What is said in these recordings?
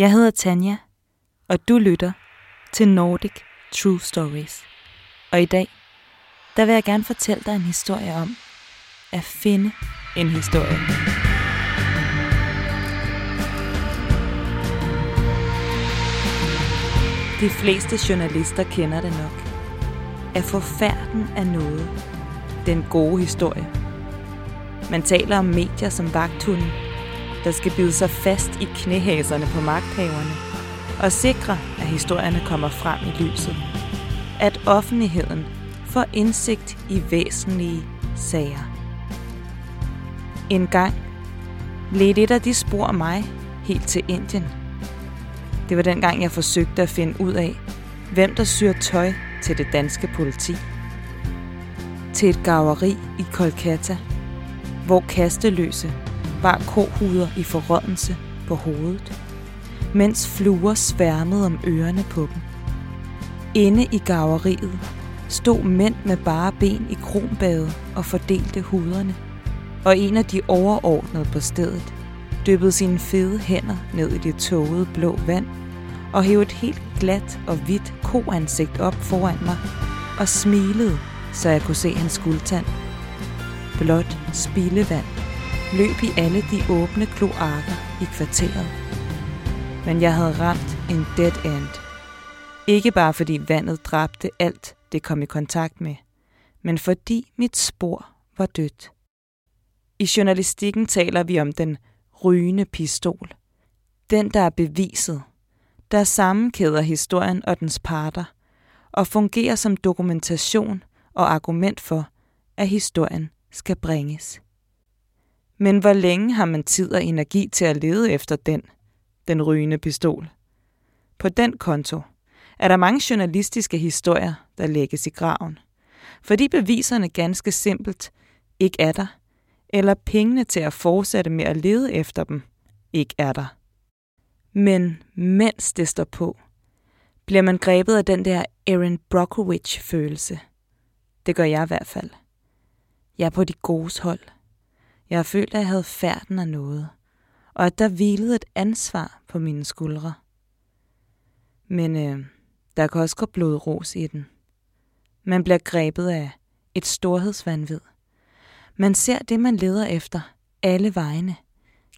Jeg hedder Tanja, og du lytter til Nordic True Stories. Og i dag, der vil jeg gerne fortælle dig en historie om at finde en historie. De fleste journalister kender det nok. At få færden af noget. Den gode historie. Man taler om medier som vagthunden, der skal bide sig fast i knæhæserne på magthaverne og sikre, at historierne kommer frem i lyset. At offentligheden får indsigt i væsentlige sager. En gang ledte et af de spor mig helt til Indien. Det var dengang, jeg forsøgte at finde ud af, hvem der syr tøj til det danske politi. Til et gaveri i Kolkata, hvor kasteløse bar kohuder i forrådnelse på hovedet, mens fluer sværmede om ørerne på dem. Inde i gaveriet stod mænd med bare ben i kronbade og fordelte huderne, og en af de overordnede på stedet dyppede sine fede hænder ned i det tågede blå vand og hævde et helt glat og hvidt koansigt op foran mig og smilede, så jeg kunne se hans guldtand. Blot spildevand løb i alle de åbne kloakker i kvarteret. Men jeg havde ramt en dead end. Ikke bare fordi vandet dræbte alt, det kom i kontakt med, men fordi mit spor var dødt. I journalistikken taler vi om den rygende pistol. Den, der er beviset, der sammenkæder historien og dens parter, og fungerer som dokumentation og argument for, at historien skal bringes. Men hvor længe har man tid og energi til at lede efter den, den rygende pistol? På den konto er der mange journalistiske historier, der lægges i graven. Fordi beviserne ganske simpelt ikke er der, eller pengene til at fortsætte med at lede efter dem ikke er der. Men mens det står på, bliver man grebet af den der Aaron Brockovich-følelse. Det gør jeg i hvert fald. Jeg er på de gode hold. Jeg har følt, at jeg havde færden af noget, og at der hvilede et ansvar på mine skuldre. Men øh, der kan også gå blodros i den. Man bliver grebet af et storhedsvandvid. Man ser det, man leder efter, alle vegne,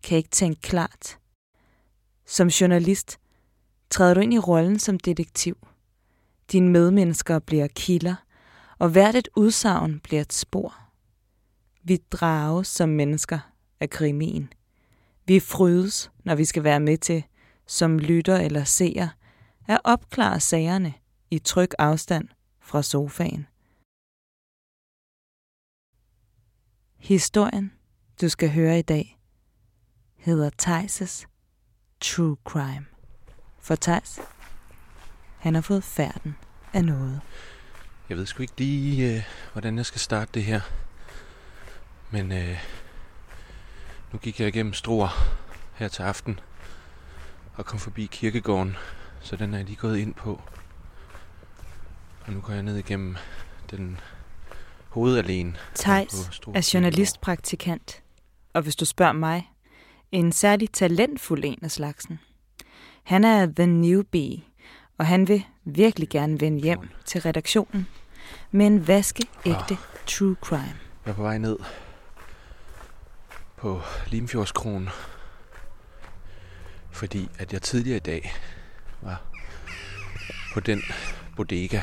kan ikke tænke klart. Som journalist træder du ind i rollen som detektiv. Dine medmennesker bliver kilder, og hvert et udsagn bliver et spor. Vi drages som mennesker af krimien. Vi frydes, når vi skal være med til, som lytter eller seer, at opklare sagerne i tryg afstand fra sofaen. Historien, du skal høre i dag, hedder Thijs' True Crime. For Thijs, han har fået færden af noget. Jeg ved sgu ikke lige, øh, hvordan jeg skal starte det her. Men øh, nu gik jeg igennem Struer her til aften og kom forbi kirkegården, så den er jeg lige gået ind på. Og nu går jeg ned igennem den hovedalene. Thijs er journalistpraktikant, og hvis du spørger mig, en særlig talentfuld en af slagsen. Han er the newbie, og han vil virkelig gerne vende hjem til redaktionen med en vaskeægte true crime. Jeg er på vej ned på Limfjordskronen, fordi at jeg tidligere i dag var på den bodega,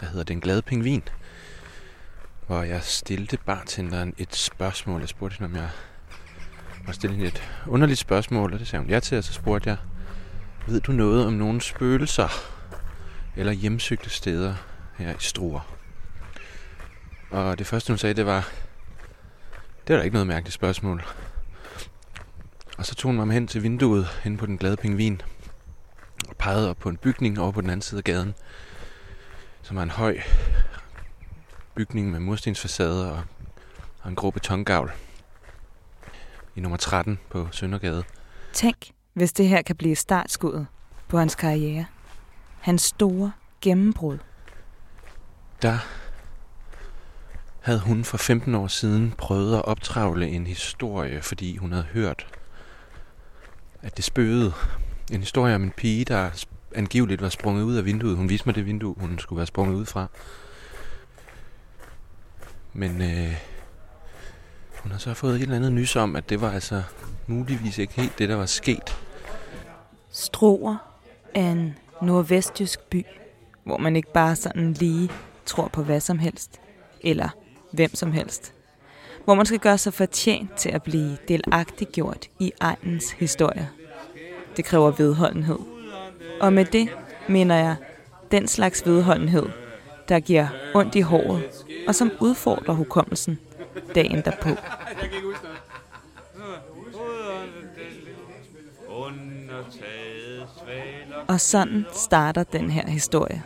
der hedder Den Glade Pingvin, hvor jeg stillede bartenderen et spørgsmål. Jeg spurgte hende, om jeg var stille hende et underligt spørgsmål, og det sagde hun ja til, og så spurgte jeg, ved du noget om nogle spøgelser eller hjemsøgte steder her i Struer? Og det første, hun sagde, det var, det er da ikke noget mærkeligt spørgsmål. Og så tog hun mig hen til vinduet hen på den glade pingvin og pegede op på en bygning over på den anden side af gaden, som er en høj bygning med murstensfacader og, og en grå betongavl i nummer 13 på Søndergade. Tænk, hvis det her kan blive startskuddet på hans karriere. Hans store gennembrud. Der havde hun for 15 år siden prøvet at optravle en historie, fordi hun havde hørt, at det spøgede En historie om en pige, der angiveligt var sprunget ud af vinduet. Hun viste mig det vindue, hun skulle være sprunget ud fra. Men øh, hun har så fået et eller andet nys om, at det var altså muligvis ikke helt det, der var sket. Stroer er en nordvestjysk by, hvor man ikke bare sådan lige tror på hvad som helst, eller hvem som helst. Hvor man skal gøre sig fortjent til at blive delagtiggjort i egens historie. Det kræver vedholdenhed. Og med det mener jeg den slags vedholdenhed, der giver ondt i håret, og som udfordrer hukommelsen dagen derpå. Og sådan starter den her historie.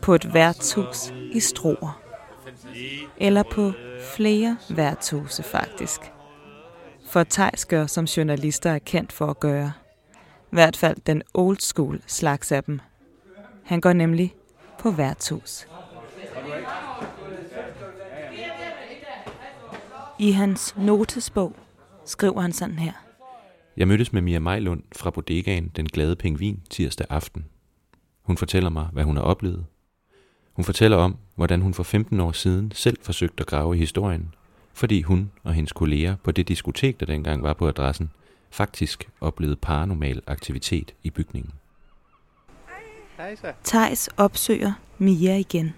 På et værtshus i Struer. Eller på flere værtshuse faktisk. For Thijs gør, som journalister er kendt for at gøre. I hvert fald den old school slags af dem. Han går nemlig på værtshus. I hans notesbog skriver han sådan her. Jeg mødtes med Mia Majlund fra bodegaen Den Glade Pingvin tirsdag aften. Hun fortæller mig, hvad hun har oplevet. Hun fortæller om, hvordan hun for 15 år siden selv forsøgte at grave i historien, fordi hun og hendes kolleger på det diskotek, der dengang var på adressen, faktisk oplevede paranormal aktivitet i bygningen. Tejs opsøger Mia igen.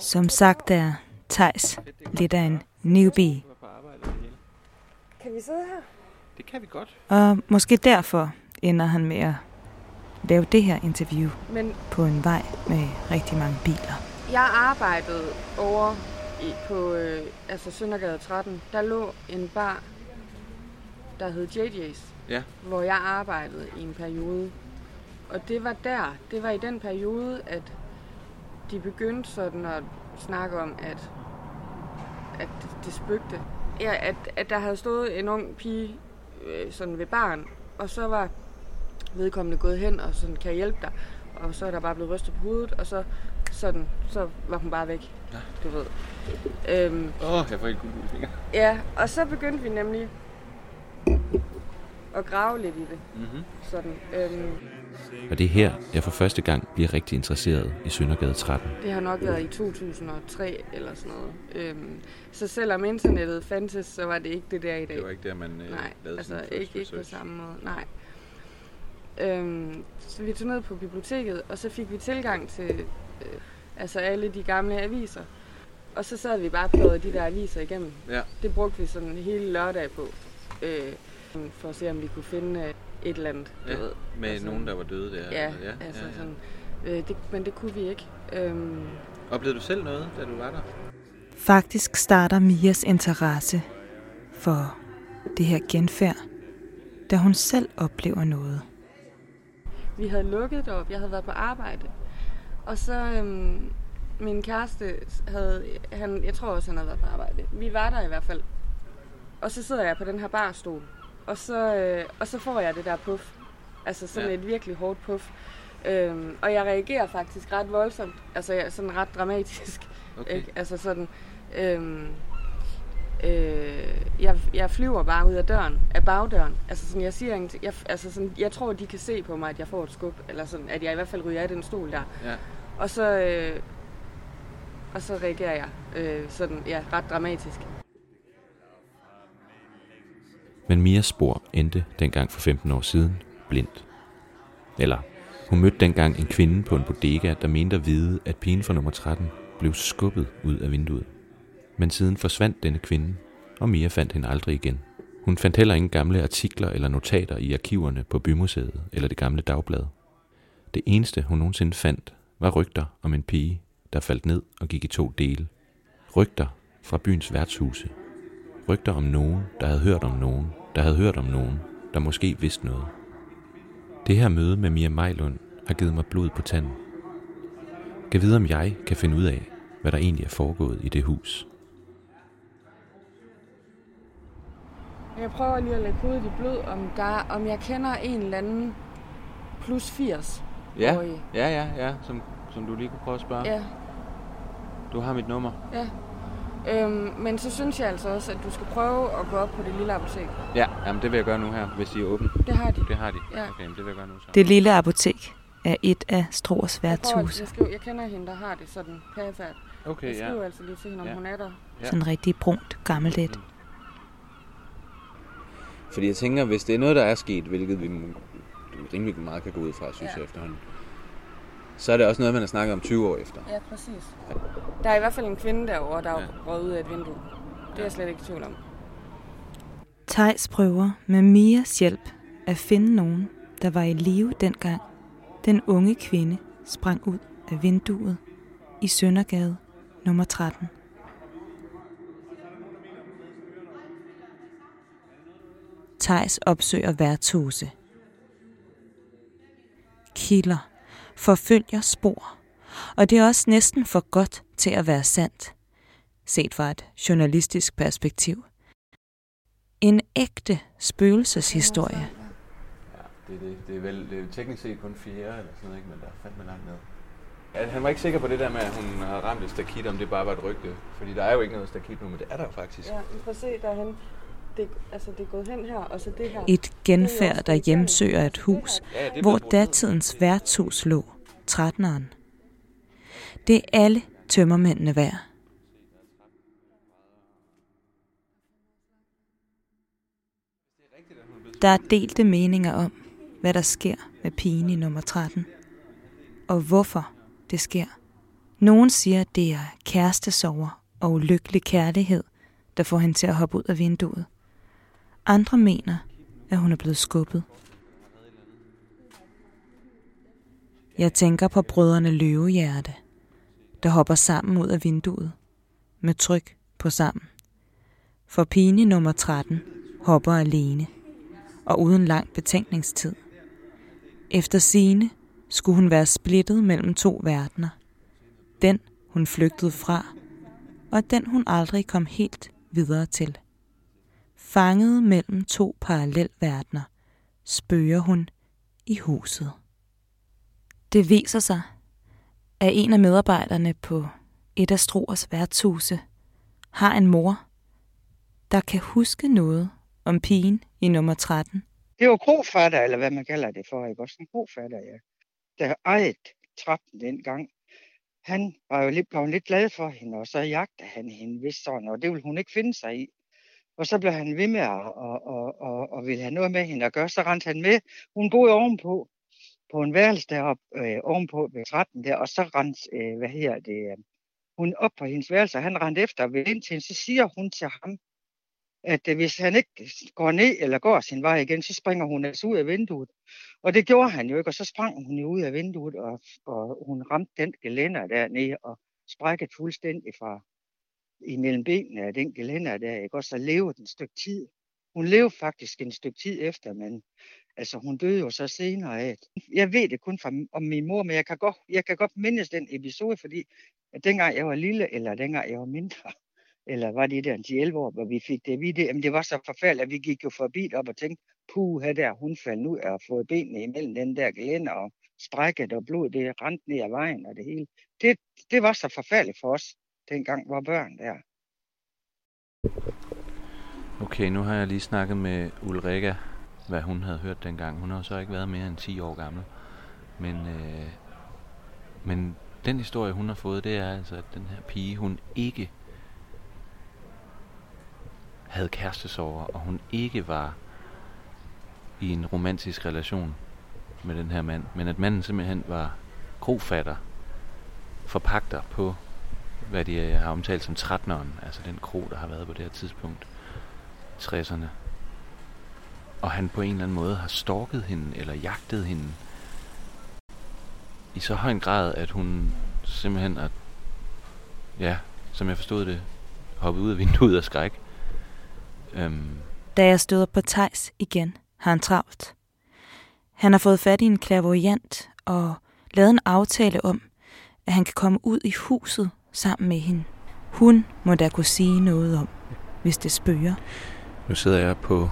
Som sagt er Tejs lidt af en newbie. Kan vi sidde her? Det kan vi godt. Og måske derfor ender han med at lave det her interview Men på en vej med rigtig mange biler. jeg arbejdede over i, på øh, altså Søndergade 13. Der lå en bar, der hed JJ's, Ja. hvor jeg arbejdede i en periode. Og det var der, det var i den periode, at de begyndte sådan at snakke om, at, at det, spøgte. Ja, at, at der havde stået en ung pige øh, sådan ved baren, og så var vedkommende gået hen og sådan, kan jeg hjælpe dig? Og så er der bare blevet rystet på hovedet, og så, sådan, så var hun bare væk. Ja. Du ved. Øhm, Åh, oh, jeg får ikke gule fingre. ja, og så begyndte vi nemlig at grave lidt i det. Mm-hmm. Sådan, øhm, Og det er her, jeg for første gang bliver rigtig interesseret i Søndergade 13. det har nok været i 2003 eller sådan noget. Øhm, så selvom internettet fandtes, så var det ikke det der i dag. Det var ikke der, man øh, Nej, lavede altså ikke, ikke på samme måde. Nej. Øhm, så vi tog ned på biblioteket, og så fik vi tilgang til øh, altså alle de gamle aviser. Og så sad vi bare og pløjede de der aviser igennem. Ja. Det brugte vi sådan hele lørdag på, øh, for at se, om vi kunne finde øh, et eller andet, du Ja, ved. med Altså, nogen, der var døde der. Ja, eller- ja altså ja, ja. sådan. Øh, det, men det kunne vi ikke. Øhm, Oplevede du selv noget, da du var der? Faktisk starter Mias interesse for det her genfærd, da hun selv oplever noget. Vi havde lukket derop, jeg havde været på arbejde. Og så øhm, min kæreste havde, han, jeg tror også han havde været på arbejde. Vi var der i hvert fald. Og så sidder jeg på den her barstol. Og så, øh, og så får jeg det der puff. Altså sådan ja. et virkelig hårdt puff. Øhm, og jeg reagerer faktisk ret voldsomt. Altså jeg, sådan ret dramatisk. Okay. Ikke? Altså sådan... Øhm, øh, jeg, jeg flyver bare ud af døren, af bagdøren. Altså sådan, jeg siger ingenting. Jeg, altså sådan, jeg tror, de kan se på mig, at jeg får et skub. Eller sådan, at jeg i hvert fald ryger af den stol der. Ja. Og så, øh, og så reagerer jeg øh, sådan, ja, ret dramatisk. Men Mias spor endte dengang for 15 år siden blindt. Eller, hun mødte dengang en kvinde på en bodega, der mente at vide, at pigen fra nummer 13 blev skubbet ud af vinduet. Men siden forsvandt denne kvinde, og Mia fandt hende aldrig igen. Hun fandt heller ingen gamle artikler eller notater i arkiverne på Bymuseet eller det gamle dagblad. Det eneste, hun nogensinde fandt, var rygter om en pige, der faldt ned og gik i to dele. Rygter fra byens værtshuse. Rygter om nogen, der havde hørt om nogen, der havde hørt om nogen, der måske vidste noget. Det her møde med Mia Mejlund har givet mig blod på tanden. Kan vide, om jeg kan finde ud af, hvad der egentlig er foregået i det hus. Jeg prøver lige at lægge hovedet i blød, om, der, om jeg kender en eller anden plus 80 Ja, årige. ja, ja, ja, som, som du lige kunne prøve at spørge. Ja, Du har mit nummer. ja. Øhm, men så synes jeg altså også, at du skal prøve at gå op på det lille apotek. Ja, jamen det vil jeg gøre nu her, hvis de er åbne. Det har de. Det har de. Ja. Okay, det vil jeg gøre nu så. Det lille apotek er et af Stroers værtshuse. jeg, skriver, jeg kender hende, der har det sådan perifært. Okay, Jeg ja. skriver altså lige til hende, om Ja. hun er der. Ja. Sådan rigtig brunt gammelt et. Fordi jeg tænker, hvis det er noget, der er sket, hvilket vi rimelig meget kan gå ud fra, synes Ja. jeg efterhånden, så er det også noget, man har snakket om 20 år efter. Ja, præcis. Der er i hvert fald en kvinde derovre, der er Ja. røget ud af et vindue. Det er jeg slet ikke i tvivl om. Tejs prøver med Mias hjælp at finde nogen, der var i live dengang den unge kvinde sprang ud af vinduet i Søndergade nummer 13. Tejs opsøger værtshuse. Kilder, forfølger spor, og det er også næsten for godt til at være sandt, set fra et journalistisk perspektiv. En ægte spøgelseshistorie. Ja, det er, det. Det er vel det er teknisk set kun fjerde eller sådan noget, ikke? men der er fandme langt ned. Ja, han var ikke sikker på det der med, at hun havde ramt et stakit, om det bare var et rygte. Fordi der er jo ikke noget stakit nu, men det er der jo faktisk. Ja, men prøv at se derhen. Det, altså, det er gået hen her, og så det her. Et genfærd, der hjemsøger et hus, Ja, hvor datidens værtshus lå, 13'eren. Det er alle tømmermændene værd. Der er delte meninger om, hvad der sker med pigen i nummer 13, og hvorfor det sker. Nogen siger, at det er kærestesover og ulykkelig kærlighed, der får hende til at hoppe ud af vinduet. Andre mener, at hun er blevet skubbet. Jeg tænker på brødrene Løvehjerte, der hopper sammen ud af vinduet, med tryk på sammen. For pigen nummer 13 hopper alene, og uden lang betænkningstid. Efter sine skulle hun være splittet mellem to verdener. Den, hun flygtede fra, og den, hun aldrig kom helt videre til. Fanget mellem to parallelverdener, spøger hun i huset. Det viser sig, at en af medarbejderne på et af Stroers værtshuse har en mor, der kan huske noget om pigen i nummer 13. Det var krofatter, eller hvad man kalder det for, ikke også? En krofatter, ja. Der ejede trappen dengang. Han var jo lidt, blevet lidt glad for hende, og så jagtede han hende vist sådan, og det ville hun ikke finde sig i. Og så blev han ved med at og, og, og, og ville have noget med hende at gøre. Så rendte han med. Hun boede ovenpå, på en værelse deroppe, øh, ovenpå ved 13 der, og så rendte, øh, hvad her det, øh, hun op på hendes værelse, og han rendte efter og ville ind til hende. Så siger hun til ham, at øh, hvis han ikke går ned eller går sin vej igen, så springer hun altså ud af vinduet. Og det gjorde han jo ikke, og så sprang hun jo ud af vinduet, og, og hun ramte den gelænder dernede, og sprækket fuldstændig fra imellem benene af den gelænder der, ikke? og så levede den et stykke tid. Hun levede faktisk en stykke tid efter, men altså, hun døde jo så senere af. Jeg ved det kun fra, om min mor, men jeg kan, godt, jeg kan godt mindes den episode, fordi at dengang jeg var lille, eller dengang jeg var mindre, eller var det der 10-11 år, hvor vi fik det at vide, jamen det var så forfærdeligt, at vi gik jo forbi op og tænkte, puh, her der, hun faldt ud og fået benene imellem den der gelænder og sprækket og blod, det rent ned ad vejen og det hele. Det, det var så forfærdeligt for os, dengang var børn der. Okay, nu har jeg lige snakket med Ulrika, hvad hun havde hørt dengang. Hun har så ikke været mere end 10 år gammel. Men, øh, men den historie, hun har fået, det er altså, at den her pige, hun ikke havde kærestesover, og hun ikke var i en romantisk relation med den her mand, men at manden simpelthen var krofatter, forpagter på, hvad de øh, har omtalt som 13'eren, altså den kro, der har været på det her tidspunkt, 60'erne. Og han på en eller anden måde har stalket hende, eller jagtet hende, i så høj en grad, at hun simpelthen er, ja, som jeg forstod det, hoppet ud af vinduet af skræk. Øhm, Da jeg støder på Tejs igen, har han travlt. Han har fået fat i en klavoyant og lavet en aftale om, at han kan komme ud i huset sammen med hende. Hun må da kunne sige noget om, hvis det spøger. Nu sidder jeg på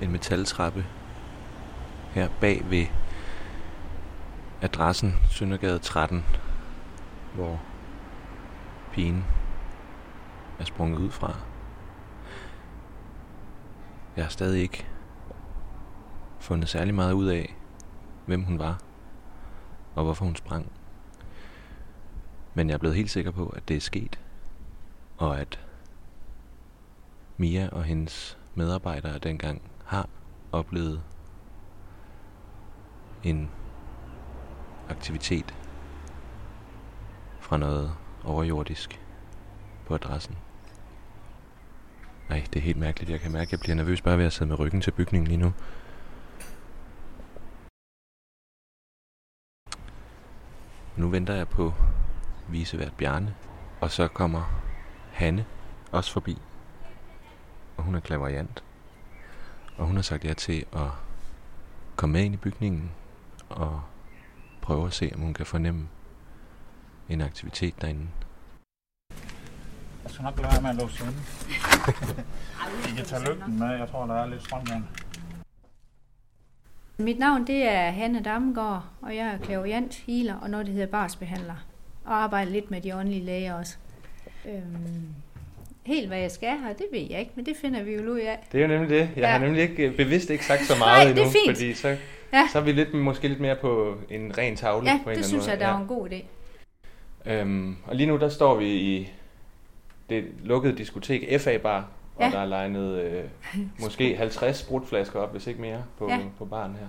en metaltrappe her bag ved adressen Søndergade 13, hvor pigen er sprunget ud fra. Jeg har stadig ikke fundet særlig meget ud af, hvem hun var, og hvorfor hun sprang. Men jeg er blevet helt sikker på, at det er sket, og at Mia og hendes medarbejdere dengang har oplevet en aktivitet fra noget overjordisk på adressen. Nej, det er helt mærkeligt. Jeg kan mærke, at jeg bliver nervøs bare ved at sidde med ryggen til bygningen lige nu. Nu venter jeg på visevært Bjarne, og så kommer Hanne også forbi. Og hun er klaverjant. Og hun har sagt ja til at komme med ind i bygningen og prøve at se, om hun kan fornemme en aktivitet derinde. Jeg skal nok lade være med at låse inde. I kan tage lygten med. Jeg tror, der er lidt strøm igen. Mit navn det er Hanne Dammegård, og jeg er klaviant, healer og noget, der hedder barsbehandler. Og arbejder lidt med de åndelige læger også. Øhm, helt hvad jeg skal her, det ved jeg ikke, men det finder vi jo ud af. Det er jo nemlig det. Jeg Ja. har nemlig ikke øh, bevidst ikke sagt så Nej, meget det er endnu, fint. fordi så, Ja. så er vi lidt, måske lidt mere på en ren tavle. Ja, på en det synes anden jeg, måde. der er en god idé. Øhm, og lige nu der står vi i det lukkede diskotek FA Bar, og Ja. der er legnet øh, måske 50 sprutflasker op, hvis ikke mere, på, Ja. på baren her.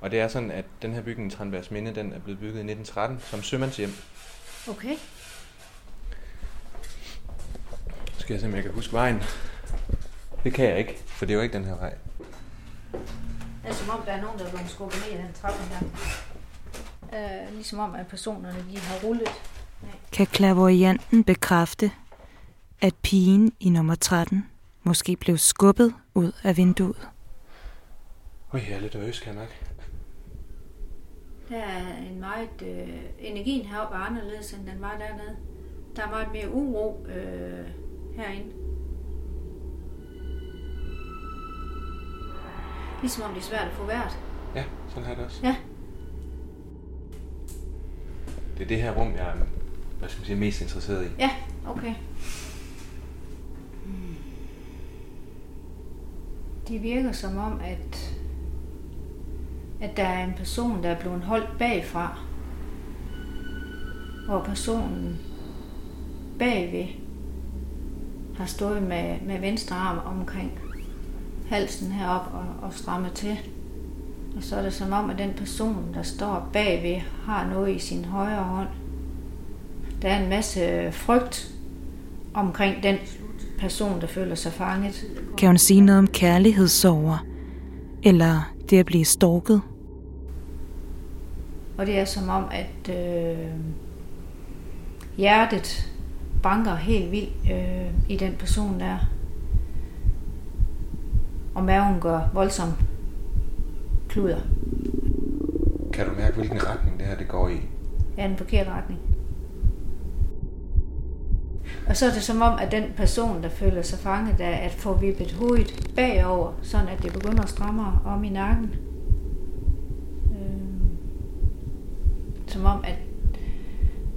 Og det er sådan, at den her bygning, Tranbergs Minde, den er blevet bygget i 1913 som sømandshjem. Okay. Så skal jeg se, om jeg kan huske vejen. Det kan jeg ikke, for det er jo ikke den her vej. Det er som om, der er nogen, der er blevet skubbet ned i den trappe her. Øh, ligesom om, at personerne de har rullet. Kan klaverjanten bekræfte, at pigen i nummer 13 måske blev skubbet ud af vinduet? Ui, jeg er lidt nervøs, kan jeg nok. Der er en meget... Øh, energien heroppe er anderledes, end den var dernede. Der er meget mere uro øh, herinde. Ligesom om det er svært at få vært. Ja, sådan har det også. Ja. Det er det her rum, jeg er hvad skal man sige, mest interesseret i. Ja, okay. Det virker som om, at, at der er en person, der er blevet holdt bagfra. Hvor personen bagved har stået med, med venstre arm omkring halsen herop og, og strammet til. Og så er det som om, at den person, der står bagved, har noget i sin højre hånd. Der er en masse frygt omkring den person, der føler sig fanget. Kan hun sige noget om kærlighedssover? Eller det at blive stalket? Og det er som om, at øh, hjertet banker helt vildt øh, i den person der. Og maven gør voldsom kluder. Kan du mærke, hvilken retning det her det går i? Ja, den forkerte retning. Og så er det som om, at den person, der føler sig fanget, er at få vippet hovedet bagover, sådan at det begynder at stramme om i nakken. Øh, som om, at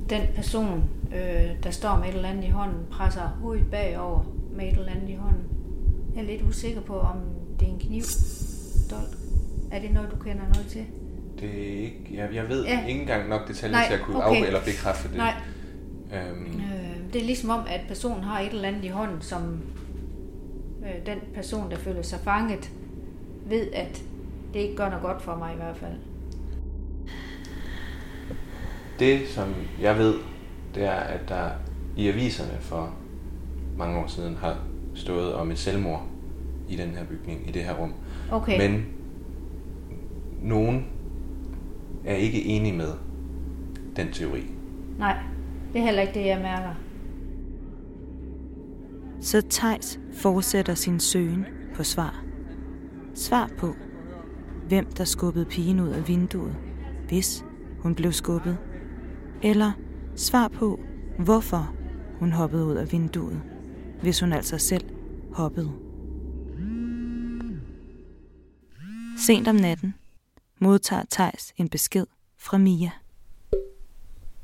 den person, øh, der står med et eller andet i hånden, presser hovedet bagover med et eller andet i hånden. Jeg er lidt usikker på, om det er en kniv. Dolk. Er det noget, du kender noget til? Det er ikke, jeg, jeg ved Ja. ikke engang nok detaljer Nej, til at kunne okay. af- eller bekræfte det. Nej, Øhm, Øh, det er ligesom om, at personen har et eller andet i hånden, som øh, den person, der føler sig fanget, ved, at det ikke gør noget godt for mig i hvert fald. Det, som jeg ved, det er, at der i aviserne for mange år siden har stået om et selvmord i den her bygning, i det her rum. Okay, Men nogen er ikke enige med den teori. nej, det er heller ikke det, jeg mærker. Så Tejs fortsætter sin søgen på svar. Svar på, hvem der skubbede pigen ud af vinduet, hvis hun blev skubbet. Eller svar på, hvorfor hun hoppede ud af vinduet, hvis hun altså selv hoppede. Sent om natten modtager Tejs en besked fra Mia.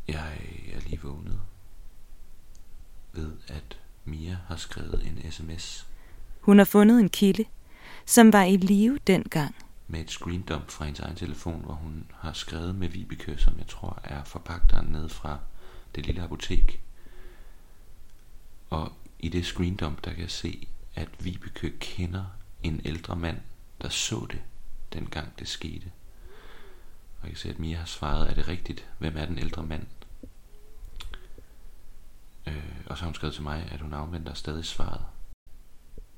Jeg er lige vågnet ved, at Mia har skrevet en sms Hun har fundet en kilde, som var i live dengang med et screendump fra hendes egen telefon, hvor hun har skrevet med Vibeke, som jeg tror er forpagteren ned fra det lille apotek. Og i det screendump, der kan jeg se, at Vibeke kender en ældre mand, der så det, dengang det skete. Og jeg kan se, at Mia har svaret, er det rigtigt? Hvem er den ældre mand? Øh, og så har hun skrevet til mig, at hun afventer stadig svaret.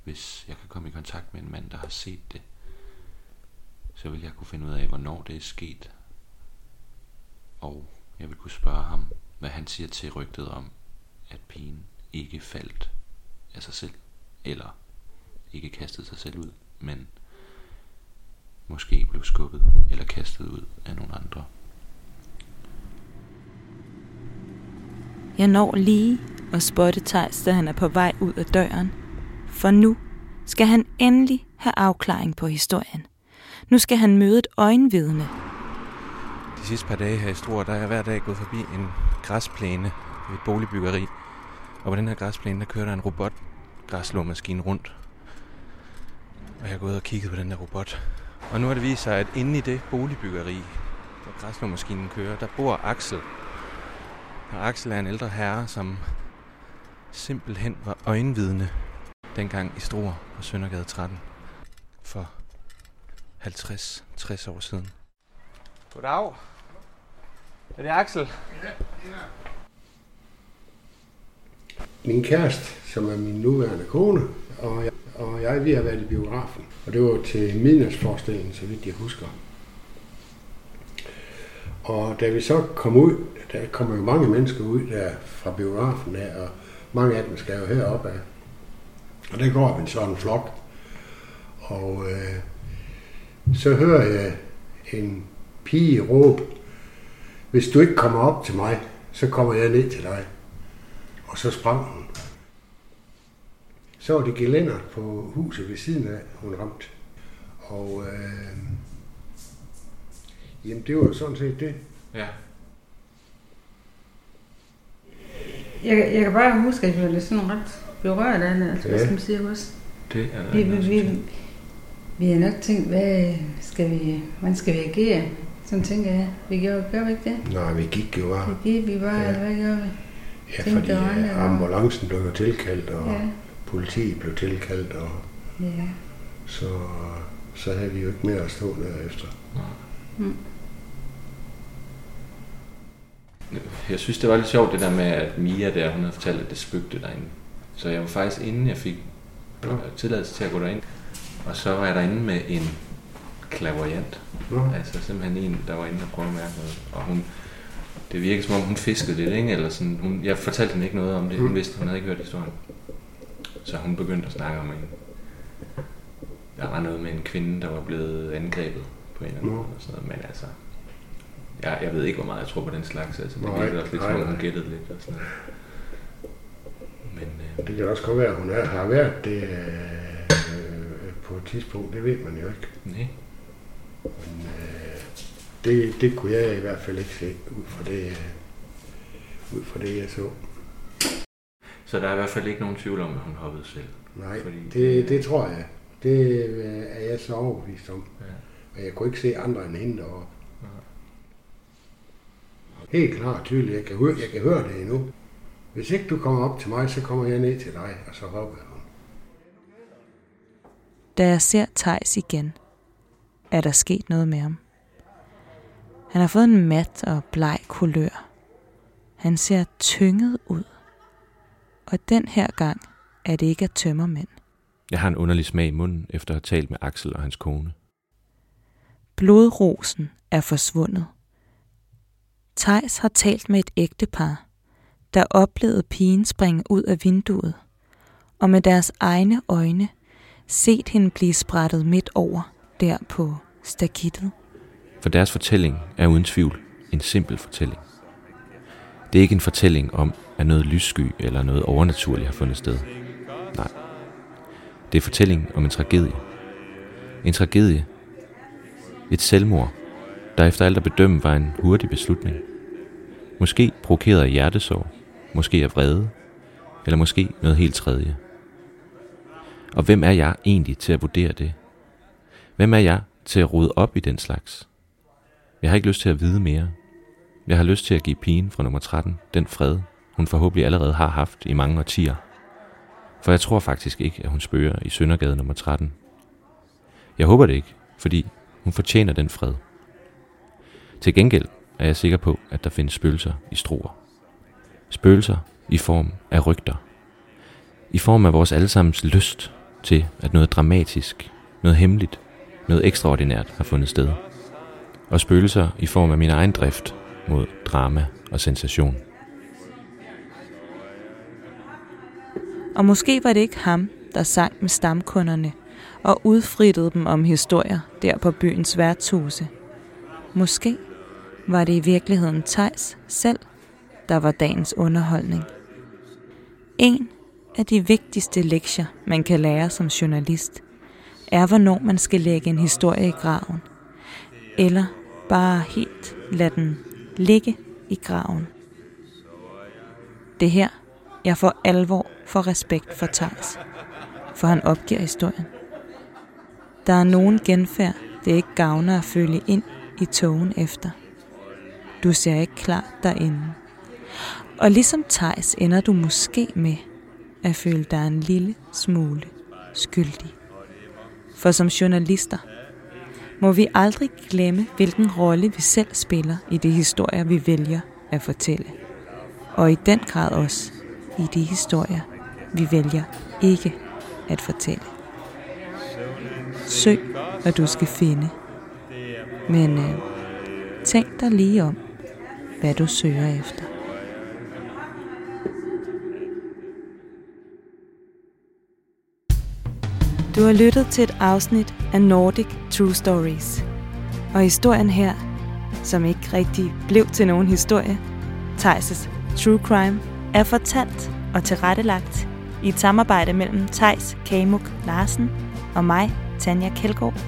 Hvis jeg kan komme i kontakt med en mand, der har set det, så vil jeg kunne finde ud af, hvornår det er sket. Og jeg vil kunne spørge ham, hvad han siger til rygtet om, at pigen ikke faldt af sig selv, eller ikke kastede sig selv ud, men måske blev skubbet eller kastet ud af nogle andre. Jeg når lige og spotte Thijs, da han er på vej ud af døren. For nu skal han endelig have afklaring på historien. Nu skal han møde et øjenvidne. De sidste par dage her i Struer, der er jeg hver dag gået forbi en græsplæne ved et boligbyggeri. Og på den her græsplæne, der kører der en robot græslåmaskine rundt. Og jeg er gået og kigget på den der robot. Og nu har det vist sig, at inde i det boligbyggeri, hvor græslåmaskinen kører, der bor Axel. Og Axel er en ældre herre, som simpelthen var øjenvidne dengang i Struer på Søndergade 13 for 50-60 år siden. Goddag. Er det Axel? min kæreste, som er min nuværende kone, og jeg, og jeg vi har været i biografen. Og det var til midnadsforestillingen, så vidt jeg husker. Og da vi så kom ud, der kommer jo mange mennesker ud der fra biografen der, og mange af dem skal jo herop af. Og der går vi sådan en flok. Og øh, så hører jeg en pige råbe, hvis du ikke kommer op til mig, så kommer jeg ned til dig. Og så sprang hun. Så var det gelænder på huset ved siden af, hun ramte. Og øh, jamen det var sådan set det. Ja. Jeg, jeg kan bare huske, at jeg blev lidt sådan ret berørt af det. Altså, hvad Ja. skal man sige også? Det er Vi, vi, vi. Vi har nok tænkt, hvad skal vi, hvordan skal vi agere? Sådan tænker jeg. Vi gjorde, gør vi ikke det? Nej, vi gik jo bare. Vi gik vi bare, Ja. eller hvad gjorde vi? Ja, tænkte, fordi øh, der- ambulancen blev jo tilkaldt, og Ja. politiet blev tilkaldt, og Ja. så, så havde vi jo ikke mere at stå derefter. Jeg synes, det var lidt sjovt det der med, at Mia der, hun havde fortalt, at det spøgte derinde. Så jeg var faktisk inden jeg fik Ja. tilladelse til at gå derind. Og så var jeg derinde med en klaverjant. Nå, Altså simpelthen en, der var inde og prøve at mærke noget. Og hun, det virkede som om, hun fiskede lidt, ikke? Eller sådan, hun, jeg fortalte hende ikke noget om det. Hun Mm. vidste, hun havde ikke hørt historien. Så hun begyndte at snakke om en... Der var noget med en kvinde, der var blevet angrebet på en eller anden måde. Og sådan noget. Men altså, jeg, jeg ved ikke, hvor meget jeg tror på den slags. Altså, det virkede også lidt, som om hun gættede lidt og sådan noget. Men øh, det kan også godt være, at hun er, har været det øh, et tidspunkt. Det ved man jo ikke. nej. Men, øh, det, det kunne jeg i hvert fald ikke se ud fra det, øh, ud fra det jeg så. Så der er i hvert fald ikke nogen tvivl om, at hun hoppede selv. Nej, Fordi- det, det tror jeg. Det øh, er jeg så overbevist om. Ja. Og jeg kunne ikke se andre end hende deroppe. Helt klart tydeligt. Jeg kan, høre, jeg kan høre det endnu. Hvis ikke du kommer op til mig, så kommer jeg ned til dig, og så hopper hun. Da jeg ser Tejs igen, er der sket noget med ham. Han har fået en mat og bleg kulør. Han ser tynget ud. Og den her gang er det ikke af tømmermænd. Jeg har en underlig smag i munden, efter at have talt med Axel og hans kone. Blodrosen er forsvundet. Tejs har talt med et ægtepar, der oplevede pigen springe ud af vinduet, og med deres egne øjne set hende blive sprættet midt over der på stakittet. For deres fortælling er uden tvivl en simpel fortælling. Det er ikke en fortælling om, at noget lyssky eller noget overnaturligt har fundet sted. Nej. Det er fortællingen om en tragedie. En tragedie. Et selvmord, der efter alt at bedømme var en hurtig beslutning. Måske provokeret af hjertesorg, måske af vrede, Eller måske noget helt tredje. Og hvem er jeg egentlig til at vurdere det? Hvem er jeg til at rode op i den slags? Jeg har ikke lyst til at vide mere. Jeg har lyst til at give pigen fra nummer 13 den fred, hun forhåbentlig allerede har haft i mange årtier. For jeg tror faktisk ikke, at hun spørger i Søndergade nummer 13. Jeg håber det ikke, fordi hun fortjener den fred. Til gengæld er jeg sikker på, at der findes spøgelser i stroer. Spøgelser i form af rygter. I form af vores allesammens lyst til, at noget dramatisk, noget hemmeligt, noget ekstraordinært har fundet sted. Og spøgelser i form af min egen drift mod drama og sensation. Og måske var det ikke ham, der sang med stamkunderne og udfrittede dem om historier der på byens værtshuse. Måske var det i virkeligheden Tejs selv, der var dagens underholdning. En af de vigtigste lektier, man kan lære som journalist, er, hvornår man skal lægge en historie i graven. Eller bare helt lade den ligge i graven. Det her, jeg får alvor for respekt for Tars, for han opgiver historien. Der er nogen genfærd, det ikke gavner at følge ind i togen efter. Du ser ikke klart derinde. Og ligesom Tejs ender du måske med at føle dig en lille smule skyldig. For som journalister må vi aldrig glemme, hvilken rolle vi selv spiller i de historier, vi vælger at fortælle. Og i den grad også i de historier, vi vælger ikke at fortælle. Søg, hvad du skal finde. Men øh, tænk dig lige om, hvad du søger efter. Du har lyttet til et afsnit af Nordic True Stories. Og historien her, som ikke rigtig blev til nogen historie, Theises True Crime, er fortalt og tilrettelagt i et samarbejde mellem Tejs Kamuk Larsen og mig, Tanja Kjeldgaard.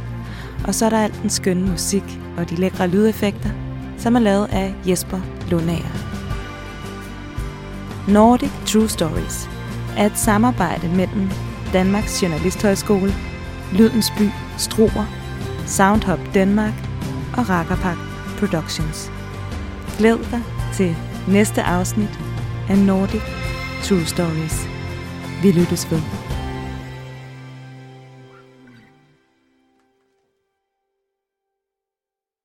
Og så er der alt den skønne musik og de lækre lydeffekter, som er lavet af Jesper Lundager. Nordic True Stories er et samarbejde mellem Danmarks Journalisthøjskole, Lydens By, Struer, Soundhop Danmark og Rakkerpak Productions. Glæd dig til næste afsnit af Nordic True Stories. Vi lyttes ved.